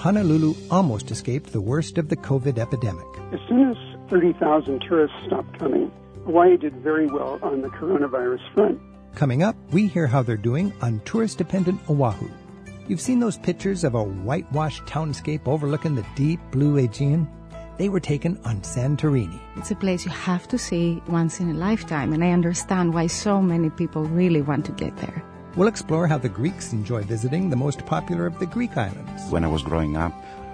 Honolulu almost escaped the worst of the COVID epidemic. As soon as 30,000 tourists stopped coming, Hawaii did very well on the coronavirus front. Coming up, we hear how they're doing on tourist dependent Oahu. You've seen those pictures of a whitewashed townscape overlooking the deep blue Aegean? They were taken on Santorini. It's a place you have to see once in a lifetime, and I understand why so many people really want to get there. We'll explore how the Greeks enjoy visiting the most popular of the Greek islands. When I was growing up,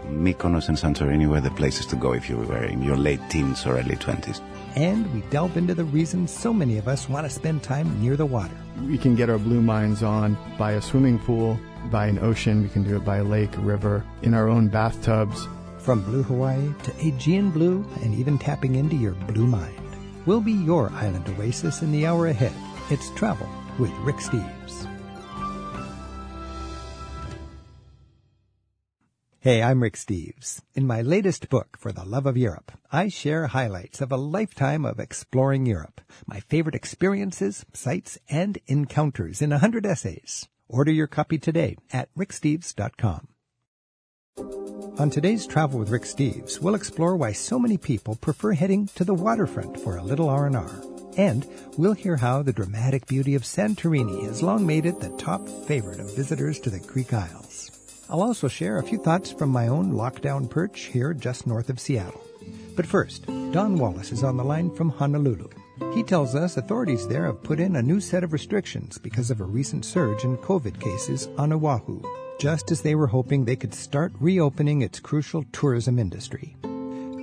Mykonos and Santorini were the places to go if you were in your late teens or early 20s. And we delve into the reasons so many of us want to spend time near the water. We can get our blue minds on by a swimming pool, by an ocean, we can do it by a lake, a river, in our own bathtubs. From blue Hawaii to Aegean blue and even tapping into your blue mind. We'll be your island oasis in the hour ahead. It's travel with Rick Steves. Hey, I'm Rick Steves. In my latest book, For the Love of Europe, I share highlights of a lifetime of exploring Europe, my favorite experiences, sights, and encounters in a hundred essays. Order your copy today at ricksteves.com. On today's Travel with Rick Steves, we'll explore why so many people prefer heading to the waterfront for a little R&R. And we'll hear how the dramatic beauty of Santorini has long made it the top favorite of visitors to the Greek Isles. I'll also share a few thoughts from my own lockdown perch here just north of Seattle. But first, Don Wallace is on the line from Honolulu. He tells us authorities there have put in a new set of restrictions because of a recent surge in COVID cases on Oahu, just as they were hoping they could start reopening its crucial tourism industry.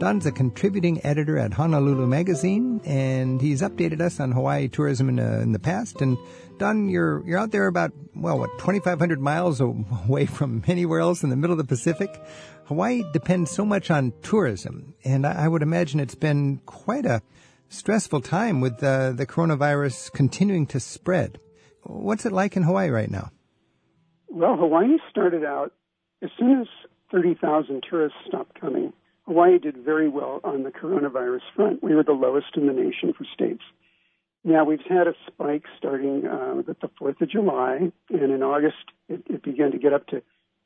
Don's a contributing editor at Honolulu Magazine, and he's updated us on Hawaii tourism in, uh, in the past. And Don, you're you're out there about well, what 2,500 miles away from anywhere else in the middle of the Pacific. Hawaii depends so much on tourism, and I, I would imagine it's been quite a stressful time with uh, the coronavirus continuing to spread. What's it like in Hawaii right now? Well, Hawaii started out as soon as 30,000 tourists stopped coming. Hawaii did very well on the coronavirus front. We were the lowest in the nation for states. Now we've had a spike starting uh, at the 4th of July, and in August it, it began to get up to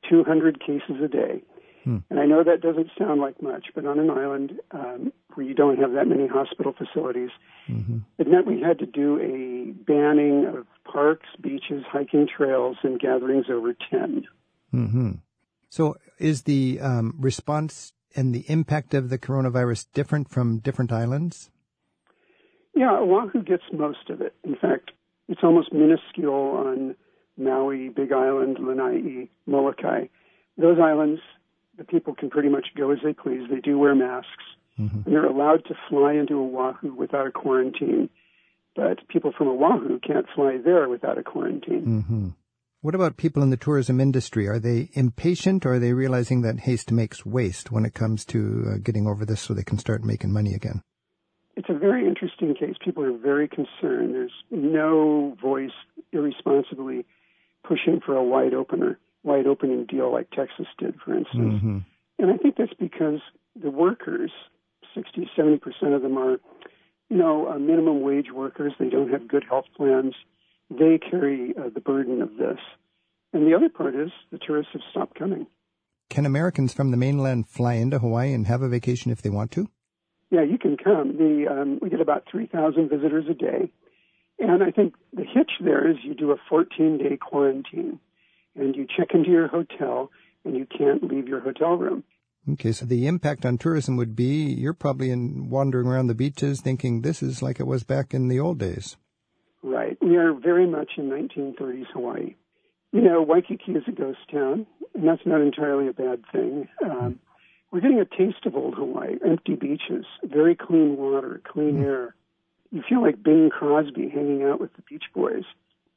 200 cases a day. Hmm. And I know that doesn't sound like much, but on an island um, where you don't have that many hospital facilities, mm-hmm. it meant we had to do a banning of parks, beaches, hiking trails, and gatherings over 10. Mm-hmm. So is the um, response and the impact of the coronavirus different from different islands? Yeah, Oahu gets most of it. In fact, it's almost minuscule on Maui, Big Island, Lanai, Molokai. Those islands, the people can pretty much go as they please. They do wear masks. Mm-hmm. And they're allowed to fly into Oahu without a quarantine. But people from Oahu can't fly there without a quarantine. Mm-hmm. What about people in the tourism industry? Are they impatient or are they realizing that haste makes waste when it comes to uh, getting over this so they can start making money again? It's a very interesting case. People are very concerned. There's no voice irresponsibly pushing for a wide opener, wide opening deal like Texas did, for instance. Mm-hmm. And I think that's because the workers, 60, 70% of them are, you know, minimum wage workers. They don't have good health plans they carry uh, the burden of this. And the other part is the tourists have stopped coming. Can Americans from the mainland fly into Hawaii and have a vacation if they want to? Yeah, you can come. The, um, we get about 3,000 visitors a day. And I think the hitch there is you do a 14 day quarantine and you check into your hotel and you can't leave your hotel room. Okay, so the impact on tourism would be you're probably in wandering around the beaches thinking this is like it was back in the old days. Right. We are very much in 1930s Hawaii. You know, Waikiki is a ghost town, and that's not entirely a bad thing. Um, we're getting a taste of old Hawaii, empty beaches, very clean water, clean mm. air. You feel like Bing Crosby hanging out with the Beach Boys,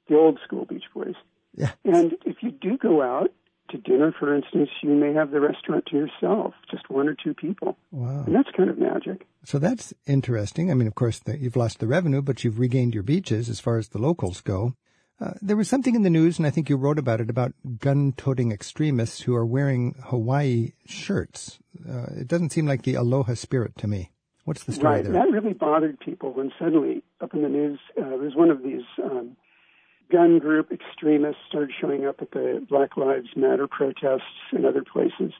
the old school Beach Boys. Yeah. And if you do go out, to dinner, for instance, you may have the restaurant to yourself, just one or two people. Wow. And that's kind of magic. So that's interesting. I mean, of course, the, you've lost the revenue, but you've regained your beaches as far as the locals go. Uh, there was something in the news, and I think you wrote about it, about gun-toting extremists who are wearing Hawaii shirts. Uh, it doesn't seem like the aloha spirit to me. What's the story right. there? That really bothered people when suddenly up in the news uh, there was one of these um, gun group extremists started showing up at the Black Lives Matter protests and other places.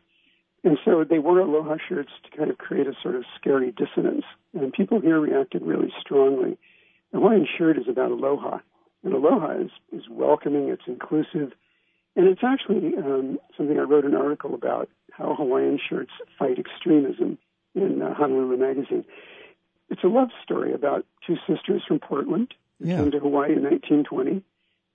And so they wore aloha shirts to kind of create a sort of scary dissonance. And people here reacted really strongly. The Hawaiian shirt is about aloha. And aloha is, is welcoming, it's inclusive, and it's actually um, something I wrote an article about how Hawaiian shirts fight extremism in uh, Honolulu Magazine. It's a love story about two sisters from Portland who Yeah. came to Hawaii in 1920.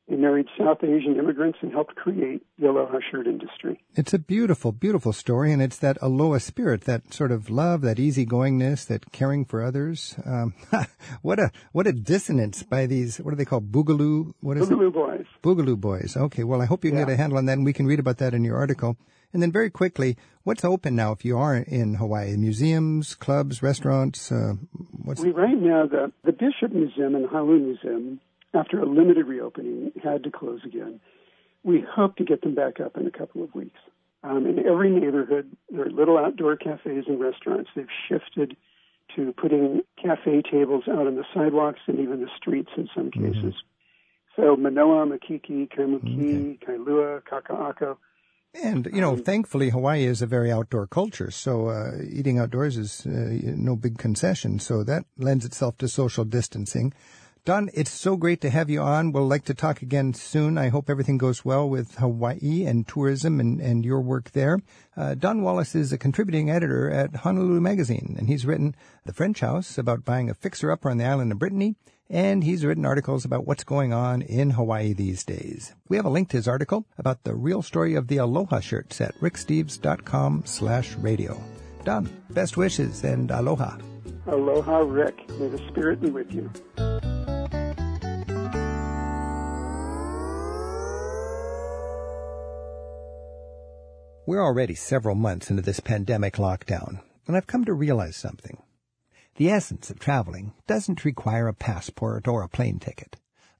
They married South Asian immigrants and helped create the aloha shirt industry. It's a beautiful, beautiful story, and it's that aloha spirit, that sort of love, that easygoingness, that caring for others. Um, what a what a dissonance by these. What do they call Boogaloo. What is it? Boogaloo Boys. Boogaloo boys. Okay, well, I hope you can get a handle on that, and we can read about that in your article. And then, very quickly, what's open now if you are in Hawaii? Museums, clubs, restaurants. Uh, what's We right now the the Bishop Museum and Honolulu Museum, after a limited reopening, had to close again. We hope to get them back up in a couple of weeks. Um, in every neighborhood, there are little outdoor cafes and restaurants. They've shifted to putting cafe tables out on the sidewalks and even the streets in some cases. So Manoa, Makiki, Kaimuki, Kailua, Kaka'ako. And, you know, thankfully, Hawaii is a very outdoor culture, so uh, eating outdoors is uh, no big concession. So that lends itself to social distancing. Don, it's so great to have you on. We'll like to talk again soon. I hope everything goes well with Hawaii and tourism and, and your work there. Uh, Don Wallace is a contributing editor at Honolulu Magazine, and he's written The French House about buying a fixer-upper on the island of Brittany, and he's written articles about what's going on in Hawaii these days. We have a link to his article about the real story of the Aloha shirts at ricksteves.com slash radio. Don, best wishes and aloha. Aloha, Rick. May the spirit be with you. We're already several months into this pandemic lockdown, and I've come to realize something. The essence of traveling doesn't require a passport or a plane ticket.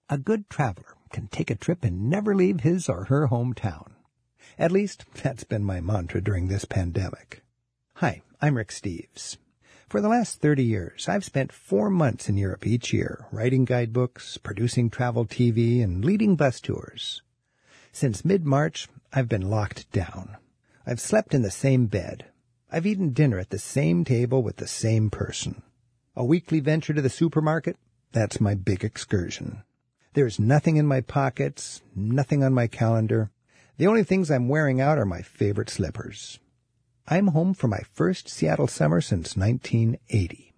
A good traveler can take a trip and never leave his or her hometown. At least, that's been my mantra during this pandemic. Hi, I'm Rick Steves. For the last 30 years, I've spent four months in Europe each year, writing guidebooks, producing travel TV, and leading bus tours. Since mid-March, I've been locked down. I've slept in the same bed. I've eaten dinner at the same table with the same person. A weekly venture to the supermarket? That's my big excursion. There's nothing in my pockets, nothing on my calendar. The only things I'm wearing out are my favorite slippers. I'm home for my first Seattle summer since 1980.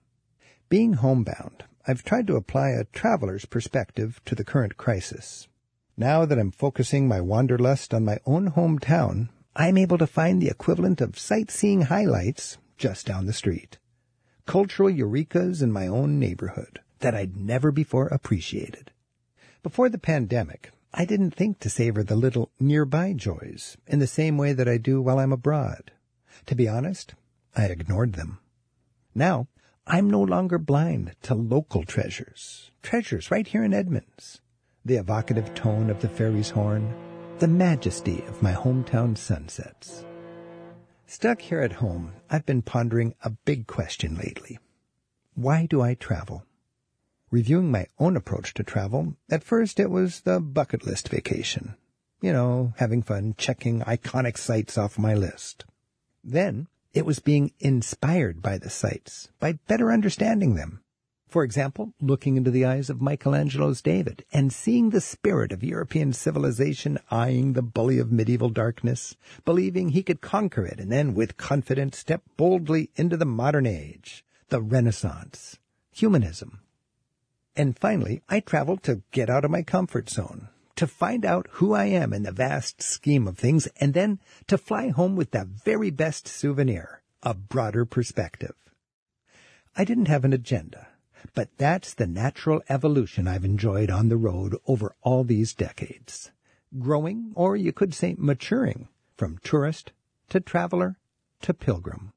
Being homebound, I've tried to apply a traveler's perspective to the current crisis. Now that I'm focusing my wanderlust on my own hometown, I'm able to find the equivalent of sightseeing highlights just down the street. Cultural eurekas in my own neighborhood that I'd never before appreciated. Before the pandemic, I didn't think to savor the little nearby joys in the same way that I do while I'm abroad. To be honest, I ignored them. Now, I'm no longer blind to local treasures. Treasures right here in Edmonds. The evocative tone of the ferry's horn, the majesty of my hometown sunsets. Stuck here at home, I've been pondering a big question lately. Why do I travel? Reviewing my own approach to travel, at first it was the bucket list vacation. You know, having fun checking iconic sites off my list. Then it was being inspired by the sights, by better understanding them. For example, looking into the eyes of Michelangelo's David and seeing the spirit of European civilization eyeing the bully of medieval darkness, believing he could conquer it and then with confidence step boldly into the modern age, the Renaissance, humanism. And finally, I traveled to get out of my comfort zone, to find out who I am in the vast scheme of things, and then to fly home with the very best souvenir, a broader perspective. I didn't have an agenda, but that's the natural evolution I've enjoyed on the road over all these decades. Growing, or you could say maturing, from tourist to traveler to pilgrim.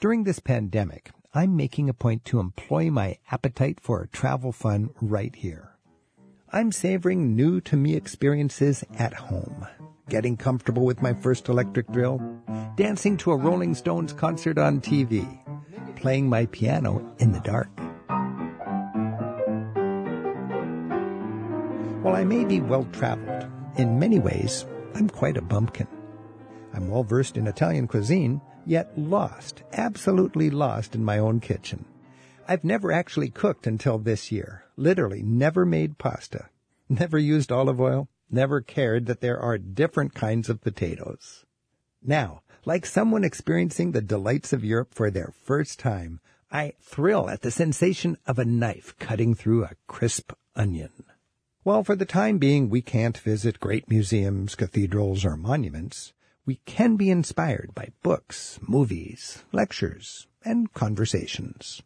During this pandemic, I'm making a point to employ my appetite for travel fun right here. I'm savoring new to me experiences at home, getting comfortable with my first electric drill, dancing to a Rolling Stones concert on TV, playing my piano in the dark. While I may be well traveled, in many ways, I'm quite a bumpkin. I'm well versed in Italian cuisine, yet lost, absolutely lost in my own kitchen. I've never actually cooked until this year. Literally never made pasta. Never used olive oil. Never cared that there are different kinds of potatoes. Now, like someone experiencing the delights of Europe for their first time, I thrill at the sensation of a knife cutting through a crisp onion. While for the time being we can't visit great museums, cathedrals, or monuments, we can be inspired by books, movies, lectures, and conversations.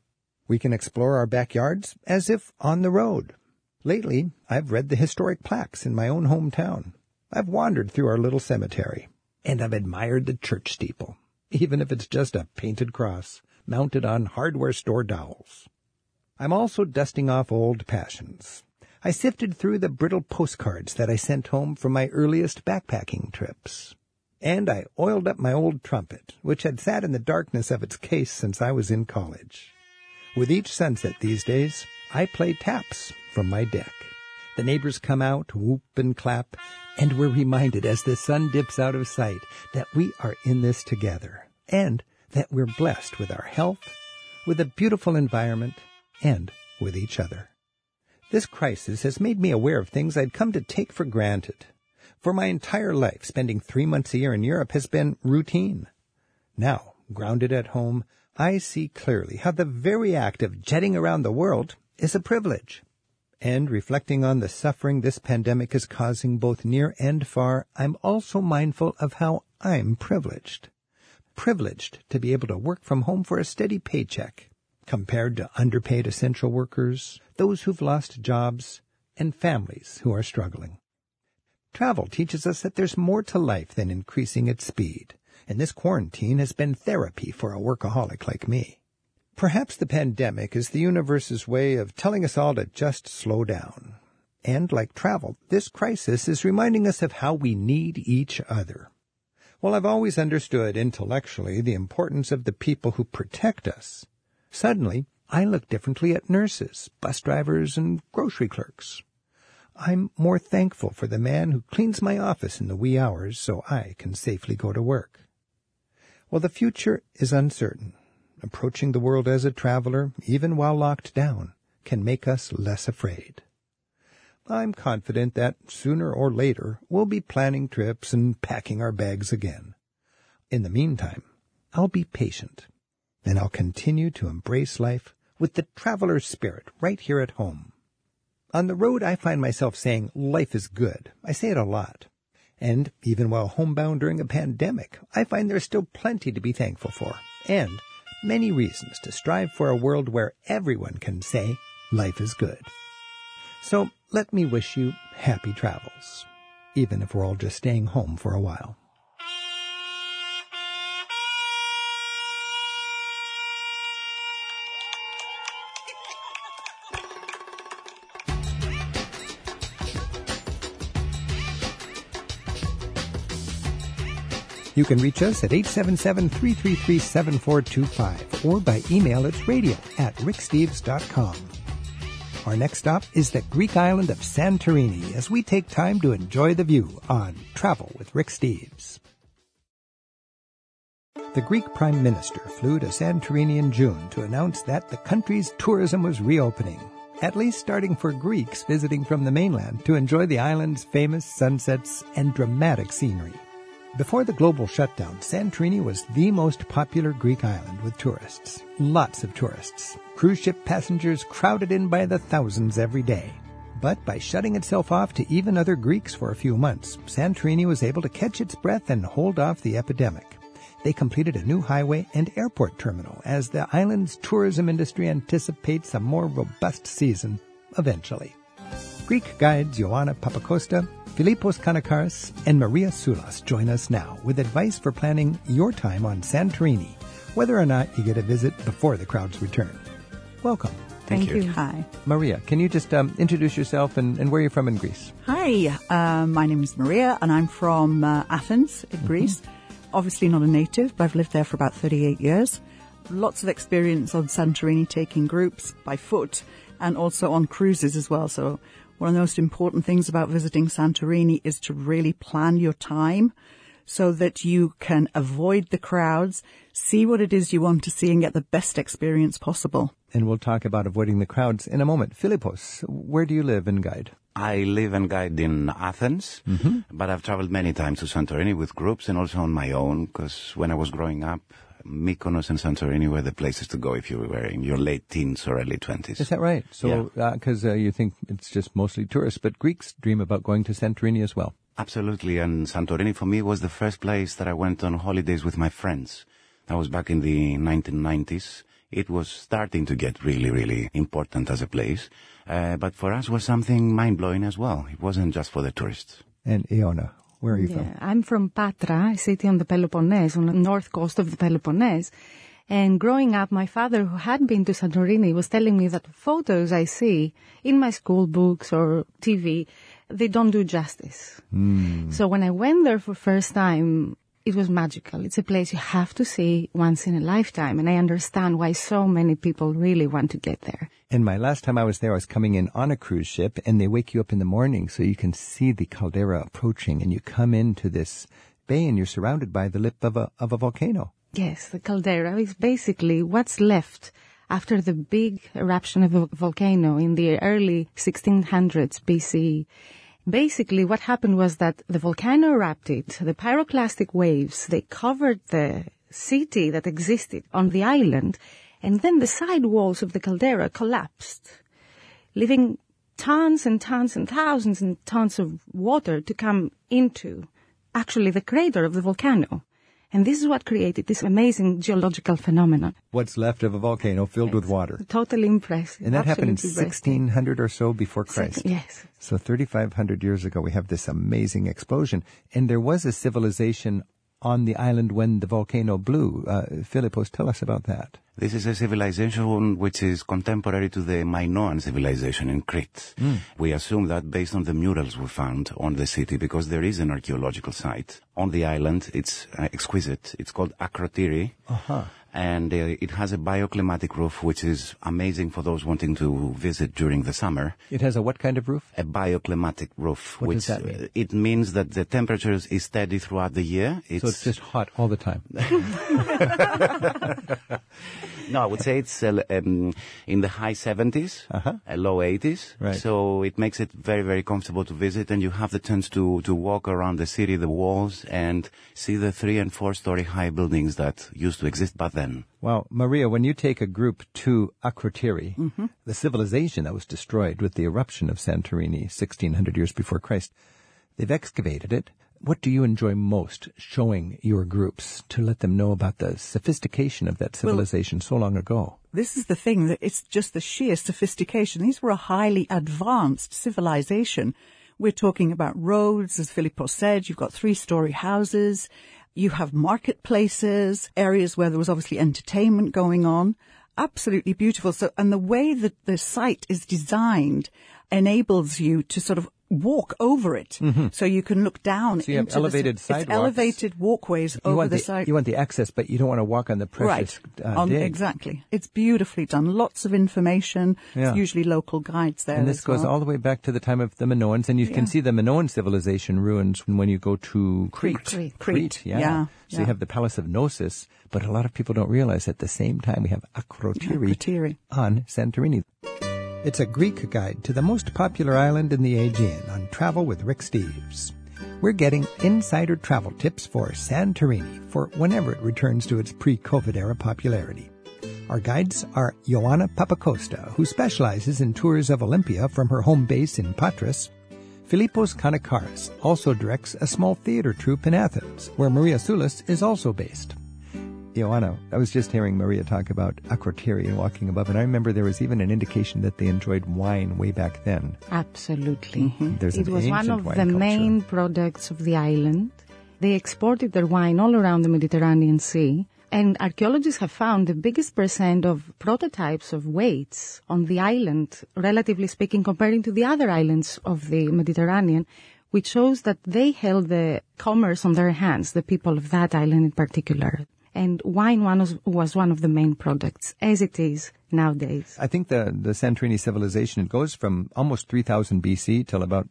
We can explore our backyards as if on the road. Lately, I've read the historic plaques in my own hometown. I've wandered through our little cemetery, and I've admired the church steeple, even if it's just a painted cross mounted on hardware store dowels. I'm also dusting off old passions. I sifted through the brittle postcards that I sent home from my earliest backpacking trips. And I oiled up my old trumpet, which had sat in the darkness of its case since I was in college. With each sunset these days, I play taps from my deck. The neighbors come out, whoop and clap, and we're reminded as the sun dips out of sight that we are in this together and that we're blessed with our health, with a beautiful environment, and with each other. This crisis has made me aware of things I'd come to take for granted. For my entire life, spending three months a year in Europe has been routine. Now, grounded at home, I see clearly how the very act of jetting around the world is a privilege. And reflecting on the suffering this pandemic is causing both near and far, I'm also mindful of how I'm privileged privileged to be able to work from home for a steady paycheck compared to underpaid essential workers, those who've lost jobs, and families who are struggling. Travel teaches us that there's more to life than increasing its speed, and this quarantine has been therapy for a workaholic like me. Perhaps the pandemic is the universe's way of telling us all to just slow down. And like travel, this crisis is reminding us of how we need each other. While I've always understood intellectually the importance of the people who protect us, suddenly I look differently at nurses, bus drivers, and grocery clerks. I'm more thankful for the man who cleans my office in the wee hours so I can safely go to work. While the future is uncertain, approaching the world as a traveler, even while locked down, can make us less afraid. I'm confident that sooner or later we'll be planning trips and packing our bags again. In the meantime, I'll be patient, and I'll continue to embrace life with the traveler's spirit right here at home. On the road, I find myself saying life is good. I say it a lot. And even while homebound during a pandemic, I find there's still plenty to be thankful for, and many reasons to strive for a world where everyone can say life is good. So let me wish you happy travels, even if we're all just staying home for a while. You can reach us at 877-333-7425 or by email at radio at ricksteves.com. Our next stop is the Greek island of Santorini as we take time to enjoy the view on Travel with Rick Steves. The Greek Prime Minister flew to Santorini in June to announce that the country's tourism was reopening, at least starting for Greeks visiting from the mainland to enjoy the island's famous sunsets and dramatic scenery. Before the global shutdown, Santorini was the most popular Greek island with tourists. Lots of tourists. Cruise ship passengers crowded in by the thousands every day. But by shutting itself off to even other Greeks for a few months, Santorini was able to catch its breath and hold off the epidemic. They completed a new highway and airport terminal as the island's tourism industry anticipates a more robust season eventually. Greek guides Ioanna Papakosta Philippos Kanakaris and Maria Sulas join us now with advice for planning your time on Santorini, whether or not you get a visit before the crowds return. Welcome. Thank, Thank you. you. Hi. Maria, can you just um, introduce yourself and, and, where you're from in Greece? Hi, uh, my name is Maria and I'm from uh, Athens in mm-hmm. Greece. Obviously not a native, but I've lived there for about 38 years. Lots of experience on Santorini taking groups by foot and also on cruises as well. So one of the most important things about visiting Santorini is to really plan your time. so that you can avoid the crowds, see what it is you want to see and get the best experience possible. And we'll talk about avoiding the crowds in a moment. Philippos, where do you live and guide? I live and guide in Athens, mm-hmm. but I've traveled many times to Santorini with groups and also on my own, because when I was growing up, Mykonos and Santorini were the places to go if you were in your late teens or early 20s. Is that right? So, because uh, you think it's just mostly tourists, but Greeks dream about going to Santorini as well. Absolutely, and Santorini for me was the first place that I went on holidays with my friends. That was back in the 1990s. It was starting to get really, really important as a place, uh, but for us was something mind-blowing as well. It wasn't just for the tourists. And Iona, where are you from? I'm from Patra, a city on the Peloponnese, on the north coast of the Peloponnese. And growing up, my father, who had been to Santorini, was telling me that photos I see in my school books or TV, they don't do justice. Hmm. So when I went there for first time, it was magical. It's a place you have to see once in a lifetime. And I understand why so many people really want to get there. And my last time I was there, I was coming in on a cruise ship, and they wake you up in the morning so you can see the caldera approaching, and you come into this bay, and you're surrounded by the lip of a of a volcano. Yes, the caldera is basically what's left after the big eruption of a volcano in the early 1600s BCE. Basically, what happened was that the volcano erupted, the pyroclastic waves, they covered the city that existed on the island, and then the side walls of the caldera collapsed, leaving tons and tons and thousands and tons of water to come into actually the crater of the volcano. And this is what created this amazing geological phenomenon. What's left of a volcano filled with water. Totally impressive. And that happened in 1600 or so before Christ. Yes. So 3,500 years ago, we have this amazing explosion. And there was a civilization on the island when the volcano blew. Uh, Philippos, tell us about that. This is a civilization which is contemporary to the Minoan civilization in Crete. We assume that based on the murals we found on the city, because there is an archaeological site on the island. It's uh, exquisite. It's called Akrotiri. And uh, it has a bioclimatic roof, which is amazing for those wanting to visit during the summer. It has a what kind of roof? A bioclimatic roof, What which does that mean? uh, it means that the temperature is steady throughout the year. It's, So it's just hot all the time. No, I would say it's uh, um, in the high 70s, Uh-huh. uh, low 80s. Right. So it makes it very, very comfortable to visit and you have the chance to, to walk around the city, the walls and see the three and four story high buildings that used to exist back Well, Maria, when you take a group to Akrotiri, mm-hmm. the civilization that was destroyed with the eruption of Santorini 1600 years before Christ, they've excavated it. What do you enjoy most showing your groups to let them know about the sophistication of that civilization so long ago? This is the thing that it's just the sheer sophistication. These were a highly advanced civilization. We're talking about roads, as Philippos said. You've got three-story houses. You have marketplaces, areas where there was obviously entertainment going on. Absolutely beautiful. So, and the way that the site is designed enables you to sort of walk over it. So you can look down Mm-hmm. So you have the- elevated it's sidewalks. elevated walkways You over the the, site. you want the access, but you don't want to walk on the precious Right. uh, On- exactly. It's beautifully done. Lots of information. Yeah. Usually local guides there. And this goes well. all the way back to the time of the Minoans, and you Yeah. can see the Minoan civilization ruins when you go to Crete. Crete. Crete, yeah. Yeah, So you have the Palace of Knossos, but a lot of people don't realize at the same time we have Akrotiri, Akrotiri. on Santorini. It's a Greek guide to the most popular island in the Aegean on Travel with Rick Steves. We're getting insider travel tips for Santorini for whenever it returns to its pre-COVID era popularity. Our guides are Ioanna Papacosta, who specializes in tours of Olympia from her home base in Patras. Philippos Kanakaris also directs a small theater troupe in Athens, where Maria Soulis is also based. Ioanna, I was just hearing Maria talk about Akrotiri and walking above, and I remember there was even an indication that they enjoyed wine way back then. Absolutely. Mm-hmm. There's It an was one of the culture. main products of the island. They exported their wine all around the Mediterranean Sea. And archaeologists have found the biggest percent of prototypes of weights on the island, relatively speaking, comparing to the other islands of the Mediterranean, which shows that they held the commerce on their hands, the people of that island in particular. And wine was, was one of the main products, as it is nowadays. I think the, the Santorini civilization, it goes from almost 3000 BC till about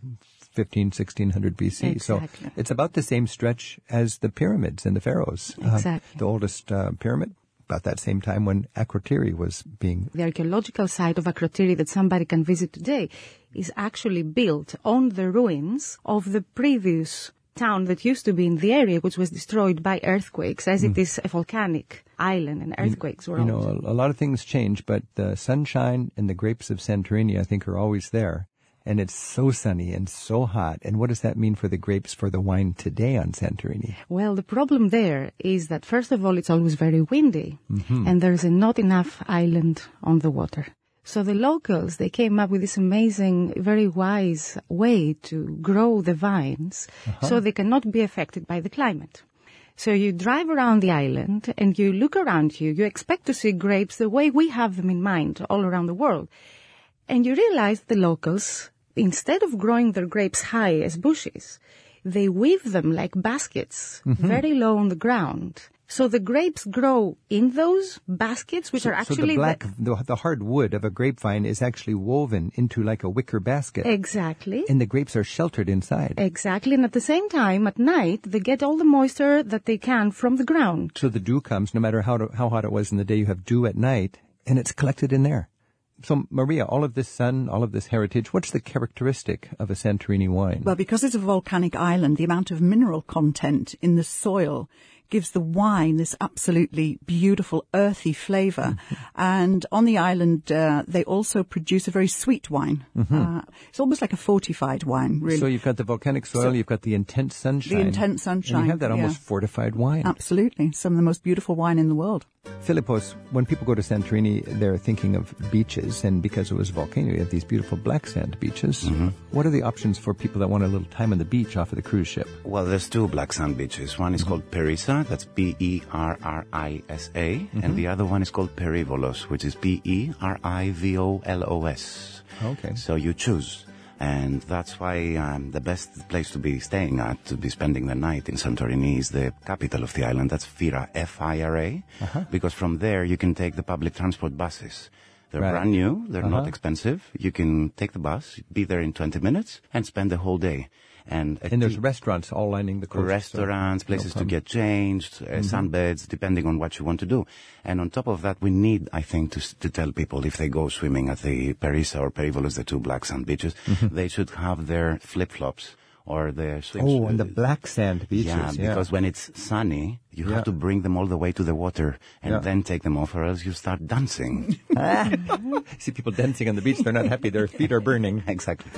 15, 1600 BC. Exactly. So it's about the same stretch as the pyramids and the pharaohs. Uh, Exactly. the oldest uh, pyramid, about that same time when Akrotiri was being The archaeological site of Akrotiri that somebody can visit today is actually built on the ruins of the previous town that used to be in the area, which was destroyed by earthquakes, as it is a volcanic island and earthquakes were Hmm. You know, a, a lot of things change, but the sunshine and the grapes of Santorini, I think, are always there. And it's so sunny and so hot. And what does that mean for the grapes for the wine today on Santorini? Well, the problem there is that first of all, it's always very windy, and there's not enough island on the water. So the locals, they came up with this amazing, very wise way to grow the vines so uh-huh. they cannot be affected by the climate. So you drive around the island and you look around you, you expect to see grapes the way we have them in mind all around the world. And you realize the locals, instead of growing their grapes high as bushes, they weave them like baskets, mm-hmm. very low on the ground. So the grapes grow in those baskets, which are so actually the black, the, the hard wood of a grapevine is actually woven into like a wicker basket. exactly. and the grapes are sheltered inside. Exactly. And at the same time, at night, they get all the moisture that they can from the ground. So the dew comes, no matter how, to, how hot it was in the day, you have dew at night, and it's collected in there. So, Maria, all of this sun, all of this heritage, what's the characteristic of a Santorini wine? Well, because it's a volcanic island, the amount of mineral content in the soil gives the wine this absolutely beautiful earthy flavor. And on the island, uh, they also produce a very sweet wine. Uh, it's almost like a fortified wine, really. So you've got the volcanic soil, So- you've got the intense sunshine. The intense And sunshine, you have that yeah. almost fortified wine. Absolutely. Some of the most beautiful wine in the world. Philippos, when people go to Santorini, they're thinking of beaches, and because it was a volcano, you have these beautiful black sand beaches. Mm-hmm. What are the options for people that want a little time on the beach off of the cruise ship? Well, there's two black sand beaches. One is called Perisa, that's P-E-R-R-I-S-A, and the other one is called Perivolos, which is P-E-R-I-V-O-L-O-S. Okay. So you choose. And that's why um, the best place to be staying at, to be spending the night in Santorini is the capital of the island. That's Fira, F-I-R-A. Because from there you can take the public transport buses. They're Right. brand new. They're not Uh-huh. expensive. You can take the bus, be there in 20 minutes, and spend the whole day. And, And there's restaurants all lining the coast. so restaurants, no places to get changed, uh, sunbeds, depending on what you want to do. And on top of that, we need, I think, to, to tell people if they go swimming at the Perisa or Perivolos, the two black sand beaches, they should have their flip-flops or their swim Oh, and the black sand beaches. yeah, because when it's sunny, you Yeah. have to bring them all the way to the water and Yeah. then take them off or else you start dancing. See people dancing on the beach, they're not happy, their feet are burning. exactly.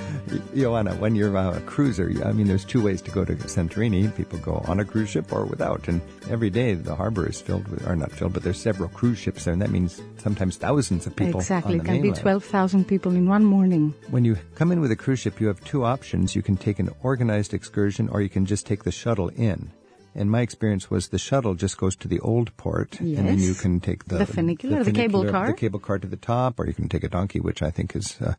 Joanna, when you're a cruiser, I mean, there's two ways to go to Santorini. People go on a cruise ship or without. And every day the harbor is filled with, or not filled, but there's several cruise ships there. And that means sometimes thousands of people. exactly. On It the can be 12,000 people in one morning. When you come in with a cruise ship, you have two options. You can take an organized excursion or you can just take the shuttle in. And my experience was the shuttle just goes to the old port, and then you can take the The funicular, the cable funicular, car. the cable car to the top, or you can take a donkey, which I think is uh,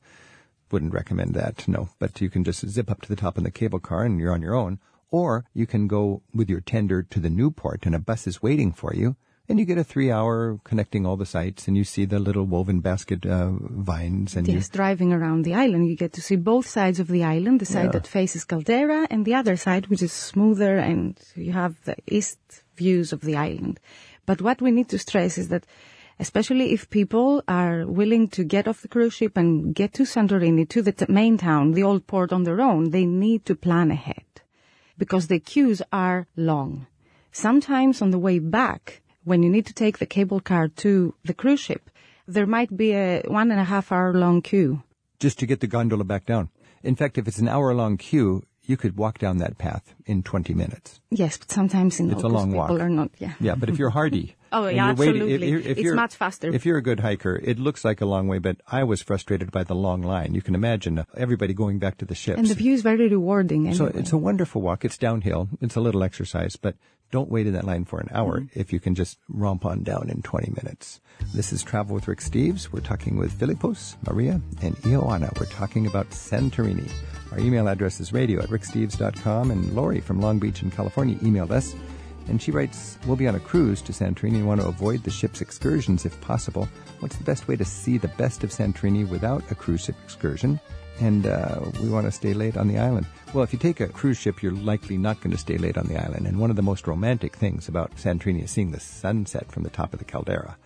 wouldn't recommend that. No, but you can just zip up to the top in the cable car, and you're on your own. Or you can go with your tender to the new port, and a bus is waiting for you, and you get a three-hour connecting all the sites, and you see the little woven basket uh, vines, and you Yes, driving around the island, you get to see both sides of the island, the side Yeah. that faces Caldera and the other side, which is smoother, and you have the east views of the island. But what we need to stress is that, especially if people are willing to get off the cruise ship and get to Santorini, to the t- main town, the old port on their own, they need to plan ahead because the queues are long. Sometimes on the way back, when you need to take the cable car to the cruise ship, there might be a one and a half hour long queue. just to get the gondola back down. In fact, if it's an hour-long queue, you could walk down that path in 20 minutes. Yes, but sometimes in It's a August long people walk. are not. Yeah. Yeah, but if you're hardy. Oh, yeah, you're waiting- absolutely. It's much faster. If you're a good hiker, it looks like a long way, but I was frustrated by the long line. You can imagine everybody going back to the ships. And the view is very rewarding. so it's a wonderful walk. It's downhill. It's a little exercise, but don't wait in that line for an hour Mm-hmm. if you can just romp on down in 20 minutes. This is Travel with Rick Steves. We're talking with Philippos, Maria, and Ioana. We're talking about Santorini. Our email address is radio at ricksteves.com, and Lori from Long Beach in California emailed us. And she writes, We'll be on a cruise to Santorini and want to avoid the ship's excursions if possible. What's the best way to see the best of Santorini without a cruise ship excursion? And uh, we want to stay late on the island. Well, if you take a cruise ship, you're likely not going to stay late on the island. And one of the most romantic things about Santorini is seeing the sunset from the top of the caldera.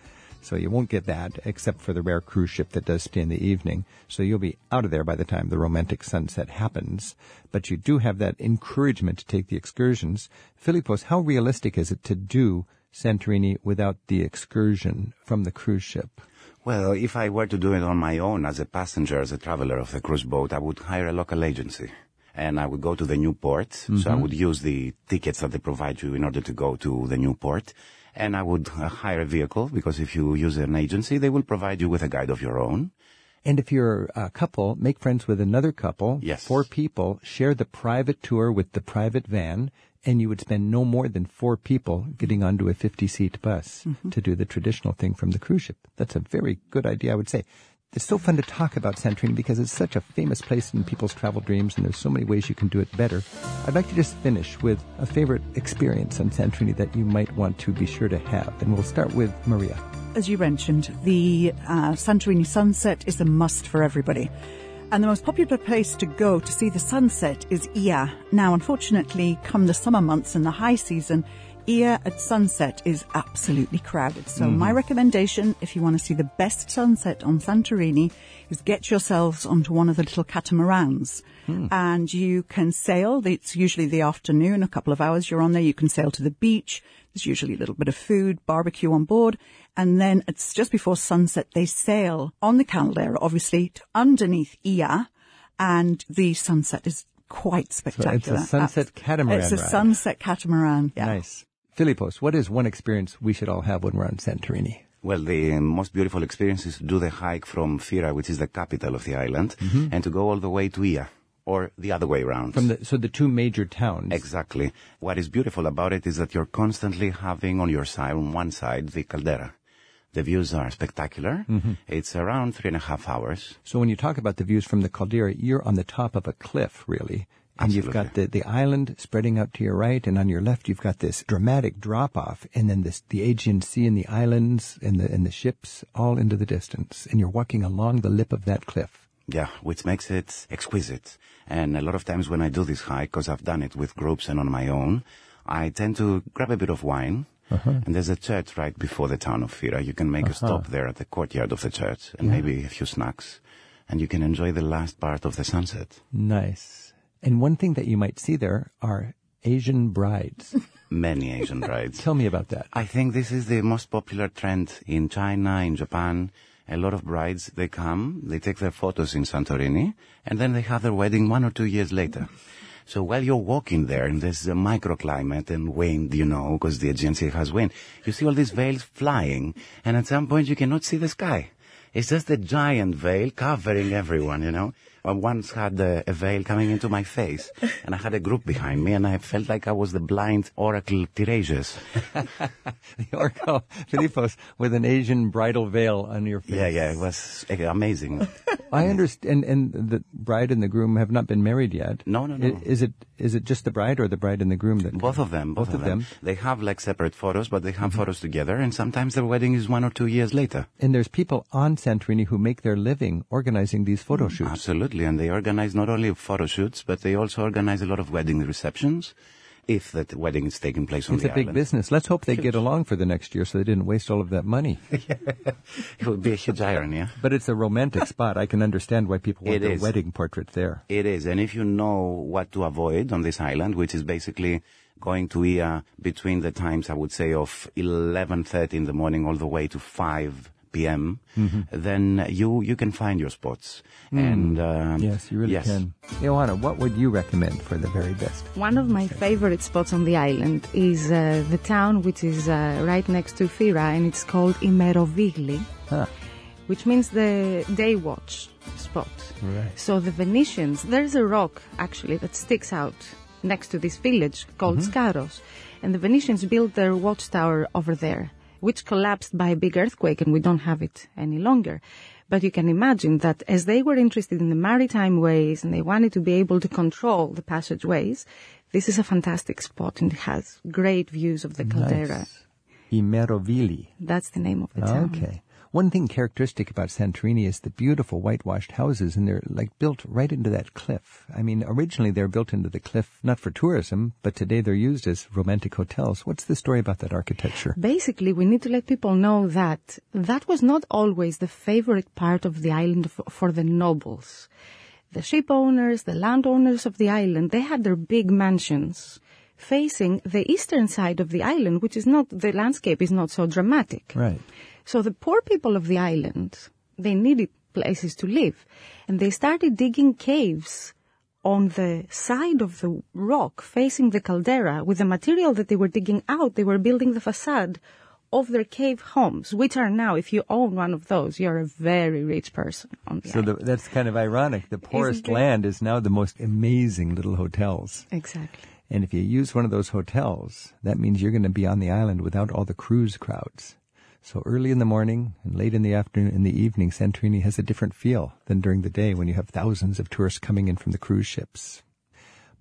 So you won't get that except for the rare cruise ship that does stay in the evening. So you'll be out of there by the time the romantic sunset happens. But you do have that encouragement to take the excursions. Philippos, how realistic is it to do Santorini without the excursion from the cruise ship? Well, if I were to do it on my own as a passenger, as a traveler of the cruise boat, I would hire a local agency. And I would go to the new port. Mm-hmm. So I would use the tickets that they provide you in order to go to the new port. And I would uh, hire a vehicle because if you use an agency, they will provide you with a guide of your own. And if you're a couple, make friends with another couple. Yes. Four people, share the private tour with the private van, and you would spend no more than four people getting onto a 50 seat bus mm-hmm. to do the traditional thing from the cruise ship. That's a very good idea, I would say. It's so fun to talk about Santorini because it's such a famous place in people's travel dreams and there's so many ways you can do it better. I'd like to just finish with a favorite experience on Santorini that you might want to be sure to have. And we'll start with Maria. As you mentioned, the uh, Santorini sunset is a must for everybody. And the most popular place to go to see the sunset is Ia. Now, unfortunately, come the summer months and the high season, Ia at sunset is absolutely crowded. So mm-hmm. my recommendation, if you want to see the best sunset on Santorini, is get yourselves onto one of the little catamarans. Mm. And you can sail. It's usually the afternoon, a couple of hours you're on there. You can sail to the beach. There's usually a little bit of food, barbecue on board. And then it's just before sunset, they sail on the caldera, obviously, to underneath Ia. And the sunset is quite spectacular. So it's a sunset catamaran. It's a ride. sunset catamaran. Yeah. Nice. Philippos, what is one experience we should all have when we're on Santorini? Well, the most beautiful experience is to do the hike from Fira, which is the capital of the island, mm-hmm. and to go all the way to Ia, or the other way around. From the, so the two major towns. Exactly. What is beautiful about it is that you're constantly having on your side, on one side, the caldera. The views are spectacular. Mm-hmm. It's around three and a half hours. So when you talk about the views from the caldera, you're on the top of a cliff, really. And Absolutely. you've got the, the island spreading out to your right, and on your left you've got this dramatic drop off, and then this the Aegean Sea and the islands and the and the ships all into the distance, and you're walking along the lip of that cliff. Yeah, which makes it exquisite. And a lot of times when I do this hike, because I've done it with groups and on my own, I tend to grab a bit of wine. Uh-huh. And there's a church right before the town of Fira. You can make uh-huh. a stop there at the courtyard of the church and yeah. maybe a few snacks. And you can enjoy the last part of the sunset. Nice. And one thing that you might see there are Asian brides. Many Asian brides. Tell me about that. I think this is the most popular trend in China, in Japan. A lot of brides, they come, they take their photos in Santorini, and then they have their wedding one or two years later. So while you're walking there, and there's a uh, microclimate and wind, you know, because the Aegean Sea has wind, you see all these veils flying, and at some point you cannot see the sky. It's just a giant veil covering everyone, you know. I once had a, a, veil coming into my face, and I had a group behind me, and I felt like I was the blind Oracle Tiresias. the Oracle Philippos with an Asian bridal veil on your face. Yeah, yeah, it was amazing. I understand, and the bride and the groom have not been married yet. No, no, no. Is it is it just the bride or the bride and the groom that? Both of them. Both, both of, them. them. They have like separate photos, but they have mm-hmm. photos together, and sometimes their wedding is one or two years later. And there's people on Santorini who make their living organizing these photo shoots. Absolutely, and they organize not only photo shoots, but they also organize a lot of wedding receptions if that wedding is taking place on it's the island. It's a big business. Let's hope they get along for the next year so they didn't waste all of that money. it would be a huge irony, yeah? But it's a romantic spot. I can understand why people want it their is. wedding portrait there. It is. And if you know what to avoid on this island, which is basically going to Ia between the times, I would say, of 11.30 in the morning all the way to 5 p.m., mm-hmm. then you you can find your spots. Mm. And um, yes, you really yes. can. Joanna, what would you recommend for the very best? One of my favorite spots on the island is uh, the town which is uh, right next to Fira, and it's called Imerovigli, huh. which means the day watch spot. Right. So the Venetians, there's a rock actually that sticks out next to this village called mm-hmm. Scaros, and the Venetians built their watchtower over there which collapsed by a big earthquake and we don't have it any longer. But you can imagine that as they were interested in the maritime ways and they wanted to be able to control the passageways, this is a fantastic spot and it has great views of the caldera. Nice. Imerovili. That's the name of the ah, town. Okay. One thing characteristic about Santorini is the beautiful whitewashed houses, and they're like built right into that cliff. I mean, originally they're built into the cliff not for tourism, but today they're used as romantic hotels. What's the story about that architecture? Basically, we need to let people know that that was not always the favorite part of the island for, for the nobles. The ship owners, the landowners of the island, they had their big mansions facing the eastern side of the island, which is not, the landscape is not so dramatic. Right. So the poor people of the island, they needed places to live. And they started digging caves on the side of the rock facing the caldera with the material that they were digging out. They were building the facade of their cave homes, which are now, if you own one of those, you're a very rich person on the So the, that's kind of ironic. The poorest land is now the most amazing little hotels. Exactly. And if you use one of those hotels, that means you're going to be on the island without all the cruise crowds. So early in the morning and late in the afternoon and the evening, Santorini has a different feel than during the day when you have thousands of tourists coming in from the cruise ships.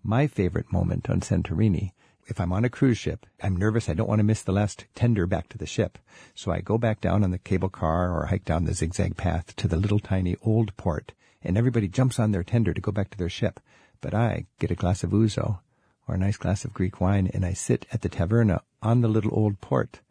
My favorite moment on Santorini, if I'm on a cruise ship, I'm nervous. I don't want to miss the last tender back to the ship. So I go back down on the cable car or hike down the zigzag path to the little tiny old port and everybody jumps on their tender to go back to their ship. But I get a glass of ouzo or a nice glass of Greek wine and I sit at the taverna on the little old port.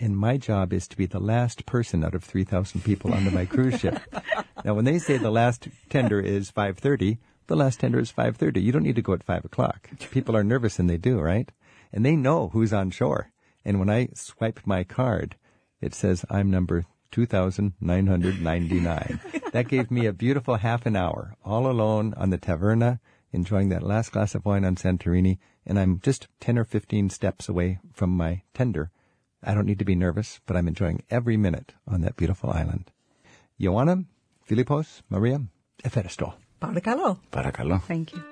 And my job is to be the last person out of 3,000 people on my cruise ship. Now, when they say the last tender is 5.30, the last tender is 5.30. You don't need to go at 5 o'clock. People are nervous and they do, right? And they know who's on shore. And when I swipe my card, it says I'm number 2,999. that gave me a beautiful half an hour all alone on the taverna, enjoying that last glass of wine on Santorini. And I'm just 10 or 15 steps away from my tender. I don't need to be nervous, but I'm enjoying every minute on that beautiful island. Ioanna, Filipos, Maria, Eferisto. Paracalo. Paracalo. Thank you.